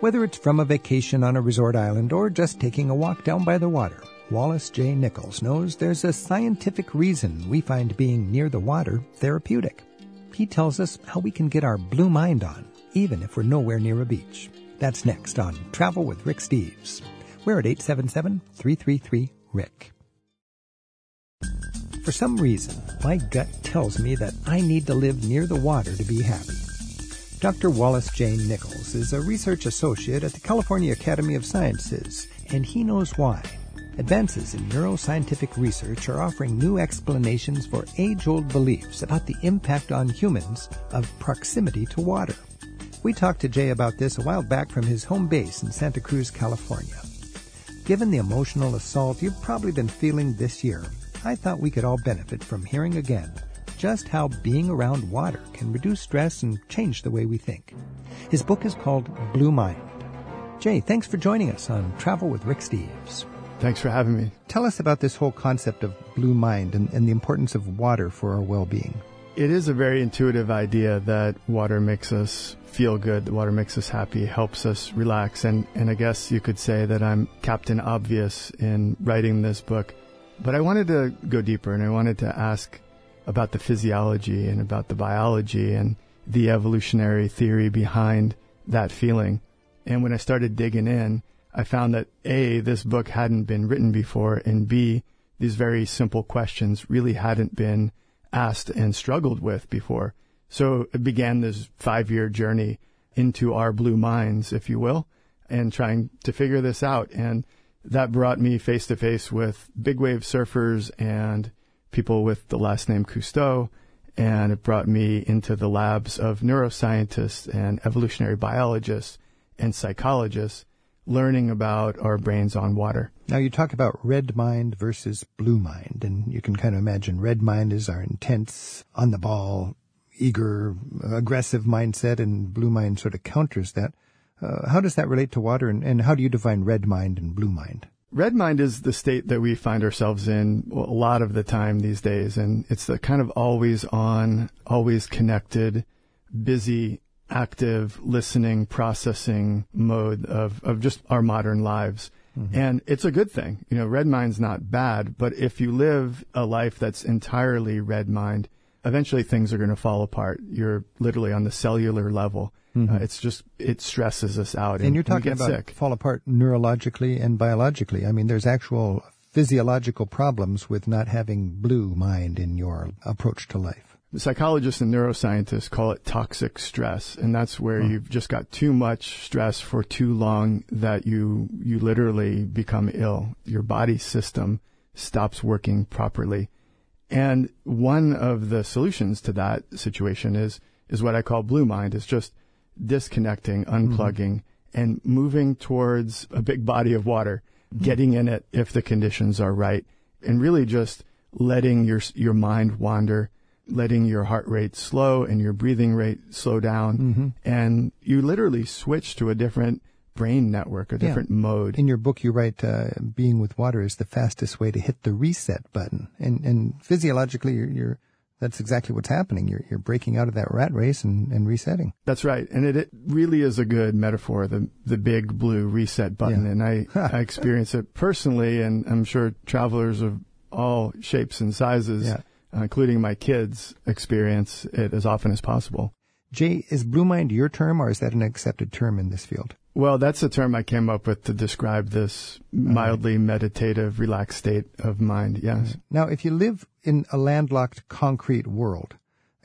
Whether it's from a vacation on a resort island or just taking a walk down by the water, Wallace J. Nichols knows there's a scientific reason we find being near the water therapeutic. He tells us how we can get our blue mind on, even if we're nowhere near a beach. That's next on Travel with Rick Steves. We're at 877 333 Rick. For some reason, my gut tells me that I need to live near the water to be happy. Dr. Wallace J. Nichols is a research associate at the California Academy of Sciences, and he knows why. Advances in neuroscientific research are offering new explanations for age-old beliefs about the impact on humans of proximity to water. We talked to Jay about this a while back from his home base in Santa Cruz, California. Given the emotional assault you've probably been feeling this year, I thought we could all benefit from hearing again just how being around water can reduce stress and change the way we think. His book is called Blue Mind. Jay, thanks for joining us on Travel with Rick Steves. Thanks for having me. Tell us about this whole concept of blue mind and, and the importance of water for our well-being. It is a very intuitive idea that water makes us feel good, that water makes us happy, helps us relax. And, and I guess you could say that I'm Captain Obvious in writing this book. But I wanted to go deeper and I wanted to ask about the physiology and about the biology and the evolutionary theory behind that feeling. And when I started digging in, I found that A, this book hadn't been written before, and B, these very simple questions really hadn't been asked and struggled with before. So it began this five year journey into our blue minds, if you will, and trying to figure this out. And that brought me face to face with big wave surfers and people with the last name Cousteau, and it brought me into the labs of neuroscientists and evolutionary biologists and psychologists learning about our brains on water. Now you talk about red mind versus blue mind, and you can kind of imagine red mind is our intense, on the ball, eager, aggressive mindset, and blue mind sort of counters that. Uh, how does that relate to water, and, and how do you define red mind and blue mind? Red mind is the state that we find ourselves in a lot of the time these days. And it's the kind of always on, always connected, busy, active, listening, processing mode of, of just our modern lives. Mm-hmm. And it's a good thing. You know, red mind's not bad, but if you live a life that's entirely red mind, eventually things are going to fall apart. You're literally on the cellular level. Mm-hmm. Uh, it's just it stresses us out, and, and you're talking about sick. fall apart neurologically and biologically. I mean, there's actual physiological problems with not having blue mind in your approach to life. Psychologists and neuroscientists call it toxic stress, and that's where oh. you've just got too much stress for too long that you you literally become ill. Your body system stops working properly. And one of the solutions to that situation is is what I call blue mind. It's just disconnecting, unplugging, mm-hmm. and moving towards a big body of water, mm-hmm. getting in it if the conditions are right, and really just letting your your mind wander, letting your heart rate slow and your breathing rate slow down, mm-hmm. and you literally switch to a different brain network, a different yeah. mode. In your book, you write, uh, being with water is the fastest way to hit the reset button. And, and physiologically, you're, you're that's exactly what's happening. You're, you're breaking out of that rat race and, and resetting. That's right. And it, it really is a good metaphor, the, the big blue reset button. Yeah. And I, I experience it personally, and I'm sure travelers of all shapes and sizes, yeah. uh, including my kids, experience it as often as possible. Jay, is blue mind your term or is that an accepted term in this field? Well, that's the term I came up with to describe this mildly meditative, relaxed state of mind. Yes. Now, if you live in a landlocked concrete world,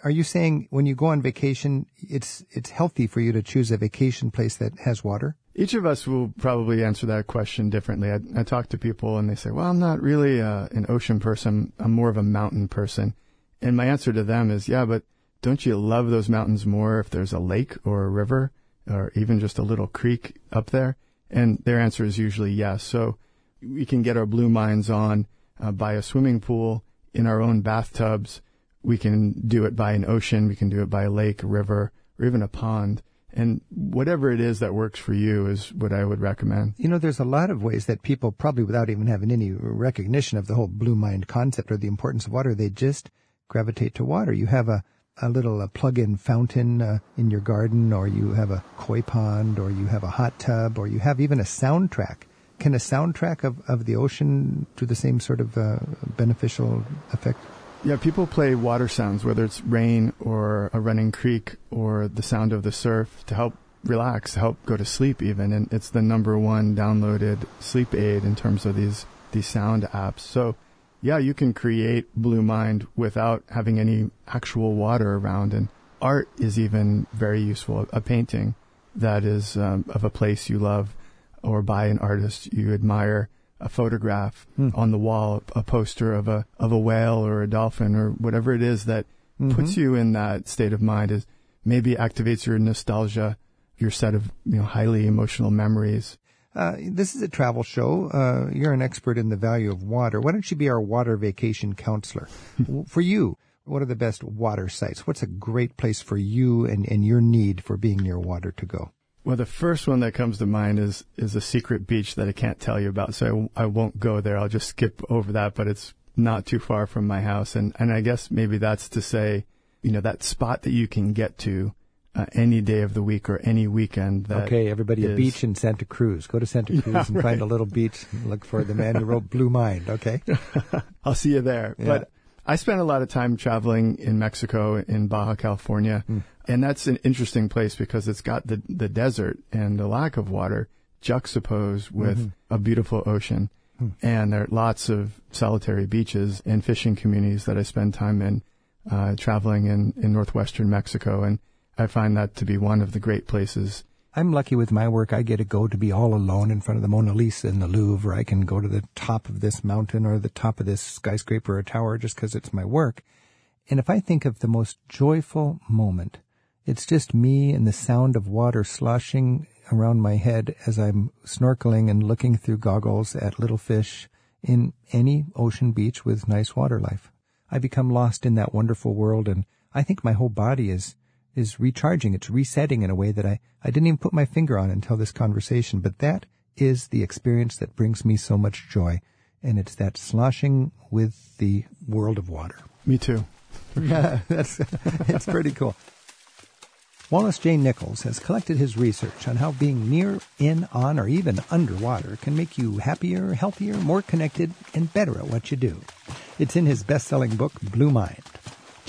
are you saying when you go on vacation, it's it's healthy for you to choose a vacation place that has water? Each of us will probably answer that question differently. I, I talk to people and they say, "Well, I'm not really uh, an ocean person. I'm more of a mountain person." And my answer to them is, "Yeah, but don't you love those mountains more if there's a lake or a river?" Or even just a little creek up there? And their answer is usually yes. So we can get our blue minds on uh, by a swimming pool in our own bathtubs. We can do it by an ocean. We can do it by a lake, a river, or even a pond. And whatever it is that works for you is what I would recommend. You know, there's a lot of ways that people probably without even having any recognition of the whole blue mind concept or the importance of water, they just gravitate to water. You have a, a little a plug-in fountain uh, in your garden, or you have a koi pond, or you have a hot tub, or you have even a soundtrack. Can a soundtrack of, of the ocean do the same sort of uh, beneficial effect? Yeah, people play water sounds, whether it's rain or a running creek or the sound of the surf to help relax, help go to sleep even. And it's the number one downloaded sleep aid in terms of these, these sound apps. So yeah, you can create Blue Mind without having any actual water around. And art is even very useful. A painting that is um, of a place you love or by an artist you admire, a photograph hmm. on the wall, a poster of a, of a whale or a dolphin or whatever it is that mm-hmm. puts you in that state of mind is maybe activates your nostalgia, your set of, you know, highly emotional memories. Uh, this is a travel show. Uh, you're an expert in the value of water. Why don't you be our water vacation counselor? for you, what are the best water sites? What's a great place for you and, and your need for being near water to go? Well, the first one that comes to mind is is a secret beach that I can't tell you about, so I, I won't go there. I'll just skip over that, but it's not too far from my house, and and I guess maybe that's to say, you know, that spot that you can get to uh, any day of the week or any weekend. okay, everybody, is... a beach in Santa Cruz. Go to Santa Cruz yeah, and right. find a little beach. look for the man who wrote Blue Mind. Okay, I'll see you there. Yeah. But I spent a lot of time traveling in Mexico, in Baja California, mm. and that's an interesting place because it's got the the desert and the lack of water juxtaposed with mm-hmm. a beautiful ocean. Mm. And there are lots of solitary beaches and fishing communities that I spend time in, uh, traveling in, in northwestern Mexico. And I find that to be one of the great places. I'm lucky with my work. I get to go to be all alone in front of the Mona Lisa in the Louvre. I can go to the top of this mountain or the top of this skyscraper or tower just because it's my work. And if I think of the most joyful moment, it's just me and the sound of water sloshing around my head as I'm snorkeling and looking through goggles at little fish in any ocean beach with nice water life. I become lost in that wonderful world and I think my whole body is is recharging. It's resetting in a way that I, I didn't even put my finger on until this conversation. But that is the experience that brings me so much joy. And it's that sloshing with the world of water. Me too. yeah, that's, it's pretty cool. Wallace J. Nichols has collected his research on how being near, in, on, or even underwater can make you happier, healthier, more connected, and better at what you do. It's in his best-selling book, Blue Mind.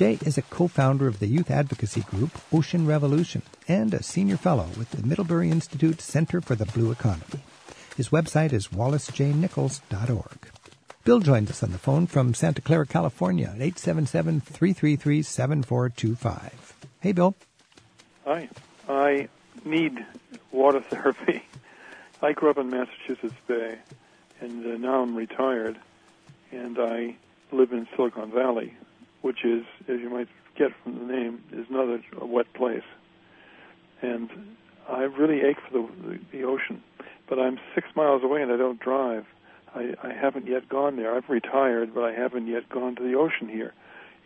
Jay is a co-founder of the youth advocacy group Ocean Revolution and a senior fellow with the Middlebury Institute Center for the Blue Economy. His website is wallacejnichols.org. Bill joins us on the phone from Santa Clara, California at 877-333-7425. Hey, Bill. Hi. I need water therapy. I grew up in Massachusetts Bay, and uh, now I'm retired, and I live in Silicon Valley, which is, as you might get from the name, is another a wet place. And I really ache for the, the, the ocean, but I'm six miles away and I don't drive. I, I haven't yet gone there. I've retired, but I haven't yet gone to the ocean here,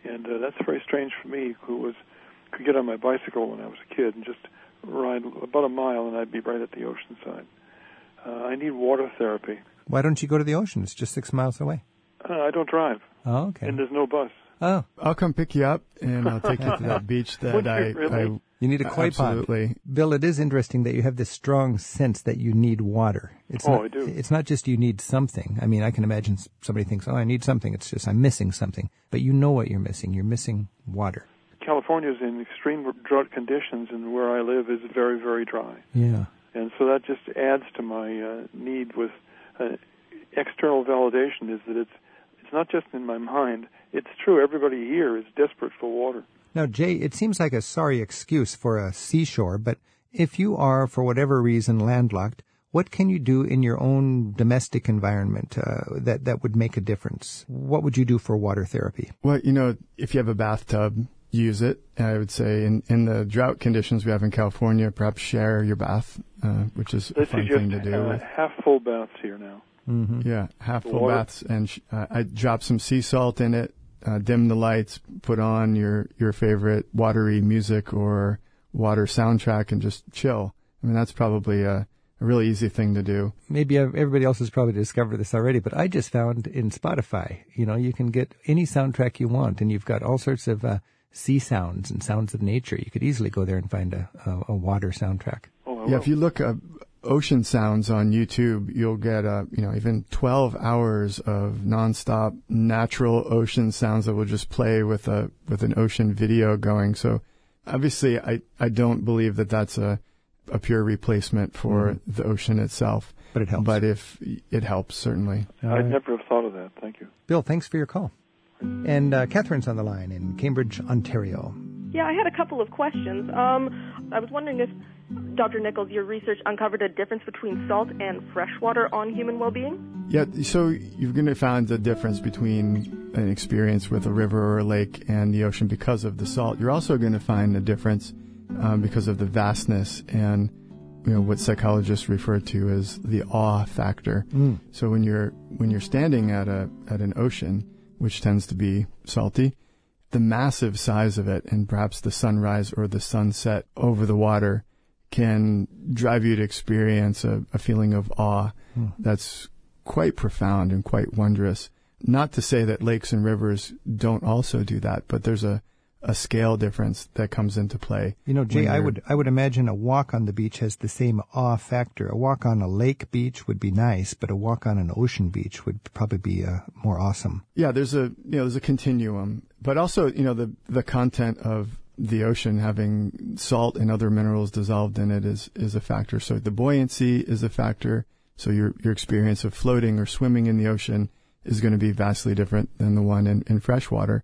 and uh, that's very strange for me, who was could get on my bicycle when I was a kid and just ride about a mile, and I'd be right at the ocean side. Uh, I need water therapy. Why don't you go to the ocean? It's just six miles away. Uh, I don't drive. Oh, okay. And there's no bus. Oh. I'll come pick you up and I'll take you to that beach that I, really? I you need a koi absolutely. pond. Bill, it is interesting that you have this strong sense that you need water. It's oh, not, I do. It's not just you need something. I mean, I can imagine somebody thinks, oh, I need something. It's just I'm missing something. But you know what you're missing. You're missing water. California is in extreme drought conditions, and where I live is very, very dry. Yeah. And so that just adds to my uh, need with uh, external validation. Is that it's it's not just in my mind. It's true. Everybody here is desperate for water. Now, Jay, it seems like a sorry excuse for a seashore, but if you are, for whatever reason, landlocked, what can you do in your own domestic environment uh, that that would make a difference? What would you do for water therapy? Well, you know, if you have a bathtub, use it. I would say in, in the drought conditions we have in California, perhaps share your bath, uh, which is They a fun suggest thing to do. uh, half full baths here now. Mm-hmm. Yeah, half full Water. baths, and sh- uh, I drop some sea salt in it. Uh, dim the lights, put on your your favorite watery music or water soundtrack, and just chill. I mean, that's probably a, a really easy thing to do. Maybe everybody else has probably discovered this already, but I just found in Spotify, you know, you can get any soundtrack you want, and you've got all sorts of uh, sea sounds and sounds of nature. You could easily go there and find a, a, a water soundtrack. Oh, Yeah, if you look up ocean sounds on YouTube, you'll get uh, you know even 12 hours of nonstop natural ocean sounds that will just play with a with an ocean video going. So obviously, I I don't believe that that's a a pure replacement for the ocean itself. But it helps. But if it helps, certainly. I'd never have thought of that. Thank you. Bill, thanks for your call. And uh, Catherine's on the line in Cambridge, Ontario. Yeah, I had a couple of questions. Um, I was wondering if, Dr. Nichols, your research uncovered a difference between salt and freshwater on human well-being? Yeah, so you're going to find a difference between an experience with a river or a lake and the ocean because of the salt. You're also going to find a difference um, because of the vastness and you know what psychologists refer to as the awe factor. So when you're when you're standing at a at an ocean, which tends to be salty, the massive size of it and perhaps the sunrise or the sunset over the water can drive you to experience a, a feeling of awe that's quite profound and quite wondrous. Not to say that lakes and rivers don't also do that, but there's a, a scale difference that comes into play. You know, Jay, I would I would imagine a walk on the beach has the same awe factor. A walk on a lake beach would be nice, but a walk on an ocean beach would probably be uh, more awesome. Yeah, there's a you know there's a continuum, but also you know the the content of the ocean having salt and other minerals dissolved in it is is a factor. So the buoyancy is a factor. So your your experience of floating or swimming in the ocean is going to be vastly different than the one in, in freshwater.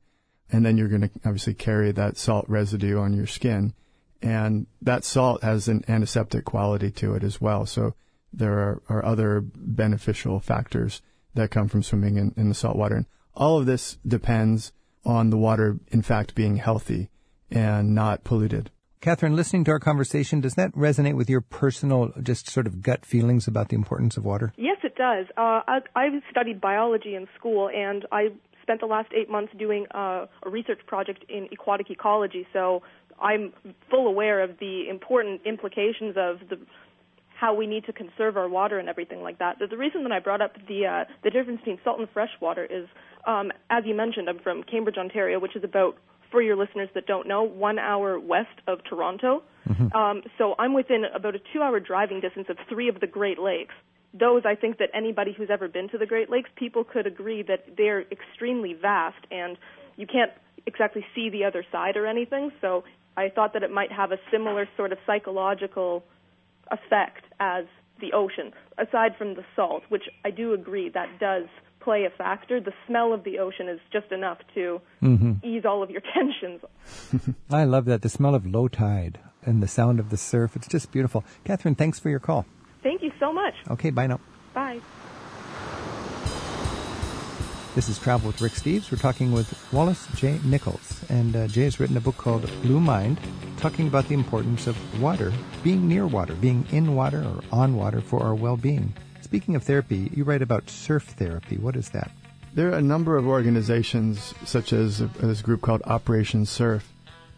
And then you're going to obviously carry that salt residue on your skin. And that salt has an antiseptic quality to it as well. So there are, are other beneficial factors that come from swimming in, in the salt water. And all of this depends on the water, in fact, being healthy and not polluted. Catherine, listening to our conversation, does that resonate with your personal, just sort of gut feelings about the importance of water? Yes, it does. Uh, I, I studied biology in school, and I spent the last eight months doing uh, a research project in aquatic ecology. So I'm full aware of the important implications of the how we need to conserve our water and everything like that. But the reason that I brought up the uh, the difference between salt and fresh water is, um, as you mentioned, I'm from Cambridge, Ontario, which is about, for your listeners that don't know, one hour west of Toronto. Um, so I'm within about a two-hour driving distance of three of the Great Lakes. Those, I think that anybody who's ever been to the Great Lakes, people could agree that they're extremely vast, and you can't exactly see the other side or anything. So I thought that it might have a similar sort of psychological effect as the ocean, aside from the salt, which I do agree that does play a factor, the smell of the ocean is just enough to Mm-hmm. ease all of your tensions. I love that. The smell of low tide and the sound of the surf. It's just beautiful. Catherine, thanks for your call. Thank you so much. Okay, bye now. Bye. This is Travel with Rick Steves. We're talking with Wallace J. Nichols, and uh, Jay has written a book called Blue Mind, talking about the importance of water, being near water, being in water or on water for our well-being. Speaking of therapy, you write about surf therapy. What is that? There are a number of organizations, such as this group called Operation Surf,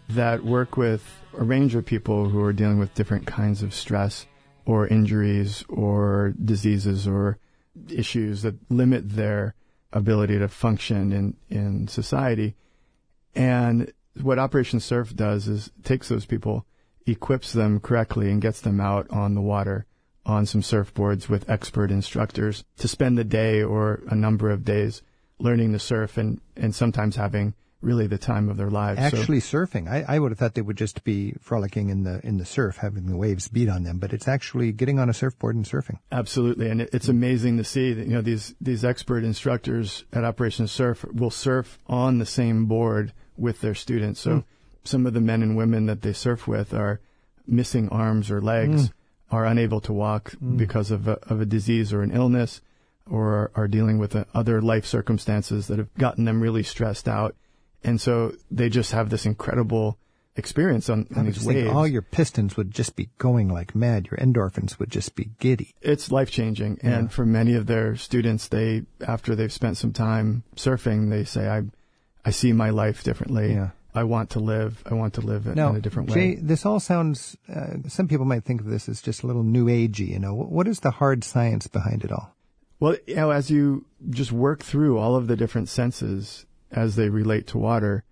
that work with a range of people who are dealing with different kinds of stress or injuries or diseases or issues that limit their ability to function in, in society. And what Operation Surf does is takes those people, equips them correctly, and gets them out on the water on some surfboards with expert instructors to spend the day or a number of days learning to surf and, and sometimes having really the time of their lives. So- Actually surfing. I, I would have thought they would just be frolicking in the in the surf, having the waves beat on them, but it's actually getting on a surfboard and surfing. Absolutely, and it, it's amazing to see that you know these these expert instructors at Operation Surf will surf on the same board with their students. So hmm. some of the men and women that they surf with are missing arms or legs, hmm. Are unable to walk because of a, of a disease or an illness, or are, are dealing with uh, other life circumstances that have gotten them really stressed out, and so they just have this incredible experience on, on these waves. all your pistons would just be going like mad. Your endorphins would just be giddy. it's life changing. And for many of their students, they, after they've spent some time surfing, they say, I, I see my life differently. Yeah. I want to live. I want to live in, Now, in a different Jay, way. this all sounds. Uh, some people might think of this as just a little new agey. You know, what is the hard science behind it all? Well, you know, as you just work through all of the different senses as they relate to water,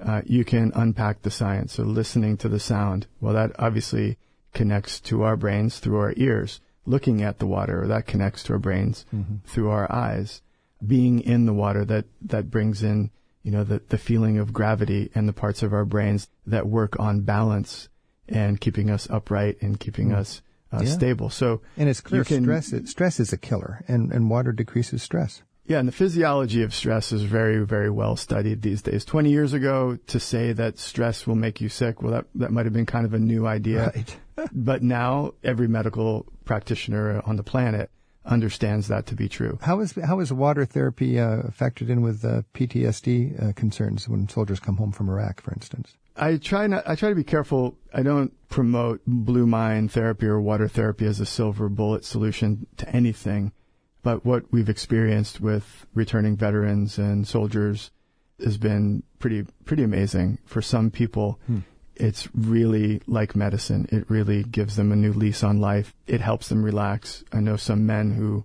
uh, you can unpack the science. So listening to the sound, well, that obviously connects to our brains through our ears. Looking at the water, that connects to our brains through our eyes. Being in the water, that, that brings in, you know, the, the feeling of gravity and the parts of our brains that work on balance and keeping us upright and keeping us uh, Yeah. stable. So, And it's clear can- stress. Is, stress is a killer, and and water decreases stress. Yeah, and the physiology of stress is very, very well studied these days. 20 years ago, to say that stress will make you sick, well, that, that might have been kind of a new idea. Right. but now every medical practitioner on the planet understands that to be true. How is how is water therapy uh, factored in with uh, PTSD uh, concerns when soldiers come home from Iraq, for instance? I try not, I try to be careful. I don't promote blue mind therapy or water therapy as a silver bullet solution to anything. But what we've experienced with returning veterans and soldiers has been pretty, pretty amazing. For some people, it's really like medicine. It really gives them a new lease on life. It helps them relax. I know some men who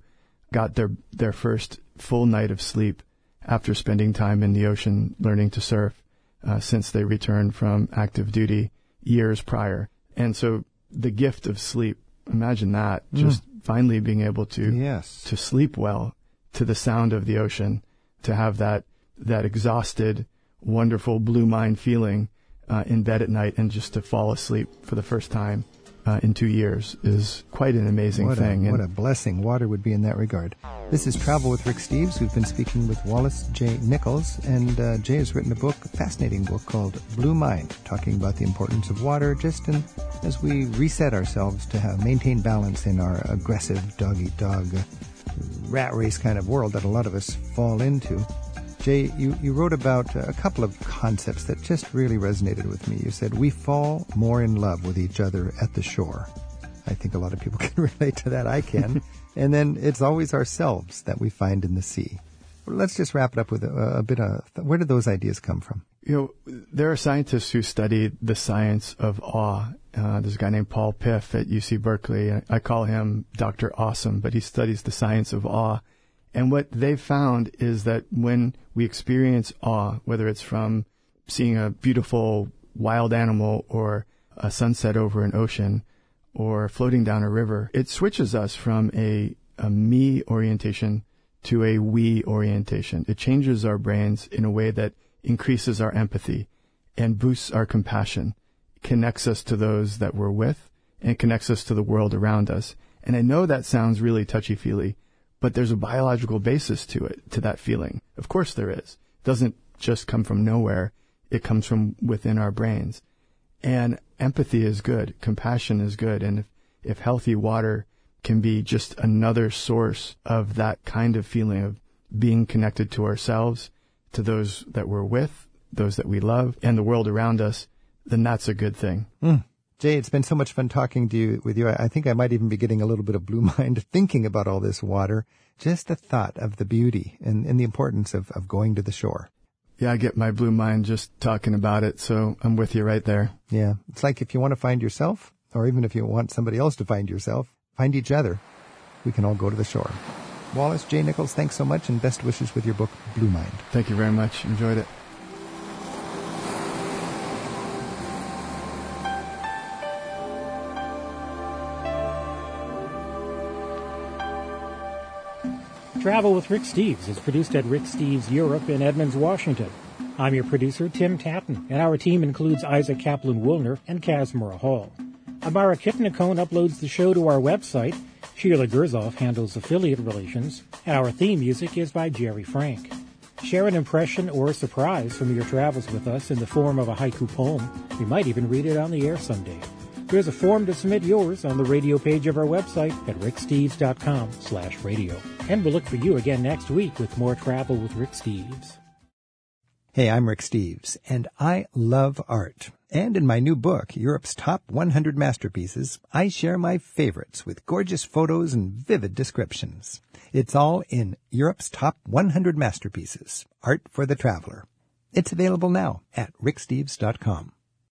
got their, their first full night of sleep after spending time in the ocean learning to surf uh, since they returned from active duty years prior. And so the gift of sleep, imagine that, just finally being able to Yes. to sleep well to the sound of the ocean, to have that that exhausted, wonderful blue mind feeling uh, in bed at night, and just to fall asleep for the first time uh, in two years is quite an amazing What thing. a, And what a blessing water would be in that regard. This is Travel with Rick Steves. We've been speaking with Wallace J. Nichols, and uh, Jay has written a book, a fascinating book called Blue Mind, talking about the importance of water just in, as we reset ourselves to have, maintain balance in our aggressive dog-eat-dog uh, rat race kind of world that a lot of us fall into. Jay, you, you wrote about a couple of concepts that just really resonated with me. You said, we fall more in love with each other at the shore. I think a lot of people can relate to that. I can. and then it's always ourselves that we find in the sea. Let's just wrap it up with a, a bit of where did those ideas come from? you know, there are scientists who study the science of awe. Uh, there's a guy named Paul Piff at UC Berkeley. I, I call him Dr. Awesome, but he studies the science of awe. And what they've found is that when we experience awe, whether it's from seeing a beautiful wild animal or a sunset over an ocean or floating down a river, it switches us from a, a me orientation to a we orientation. It changes our brains in a way that increases our empathy and boosts our compassion, connects us to those that we're with, and connects us to the world around us. And I know that sounds really touchy feely, but there's a biological basis to it, to that feeling. Of course there is. It doesn't just come from nowhere. It comes from within our brains. And empathy is good. Compassion is good. And if, if healthy water can be just another source of that kind of feeling of being connected to ourselves, to those that we're with, those that we love, and the world around us, then that's a good thing. Mm. Jay, it's been so much fun talking to you with you. I think I might even be getting a little bit of blue mind thinking about all this water. Just the thought of the beauty and, and the importance of, of going to the shore. Yeah, I get my blue mind just talking about it, so I'm with you right there. Yeah. It's like if you want to find yourself, or even if you want somebody else to find yourself, find each other. We can all go to the shore. Wallace J. Nichols, thanks so much and best wishes with your book, Blue Mind. Thank you very much. Enjoyed it. Travel with Rick Steves is produced at Rick Steves Europe in Edmonds, Washington. I'm your producer, Tim Tattan, and our team includes Isaac Kaplan Woolner and Casmara Hall. Amara Kitnacone uploads the show to our website. Sheila Gerzoff handles affiliate relations, and our theme music is by Jerry Frank. Share an impression or a surprise from your travels with us in the form of a haiku poem. We might even read it on the air someday. There's a form to submit yours on the radio page of our website at ricksteves.com slash radio. And we'll look for you again next week with more travel with Rick Steves. Hey, I'm Rick Steves, and I love art. And in my new book, Europe's Top 100 Masterpieces, I share my favorites with gorgeous photos and vivid descriptions. It's all in Europe's Top 100 Masterpieces, Art for the Traveler. It's available now at ricksteves.com.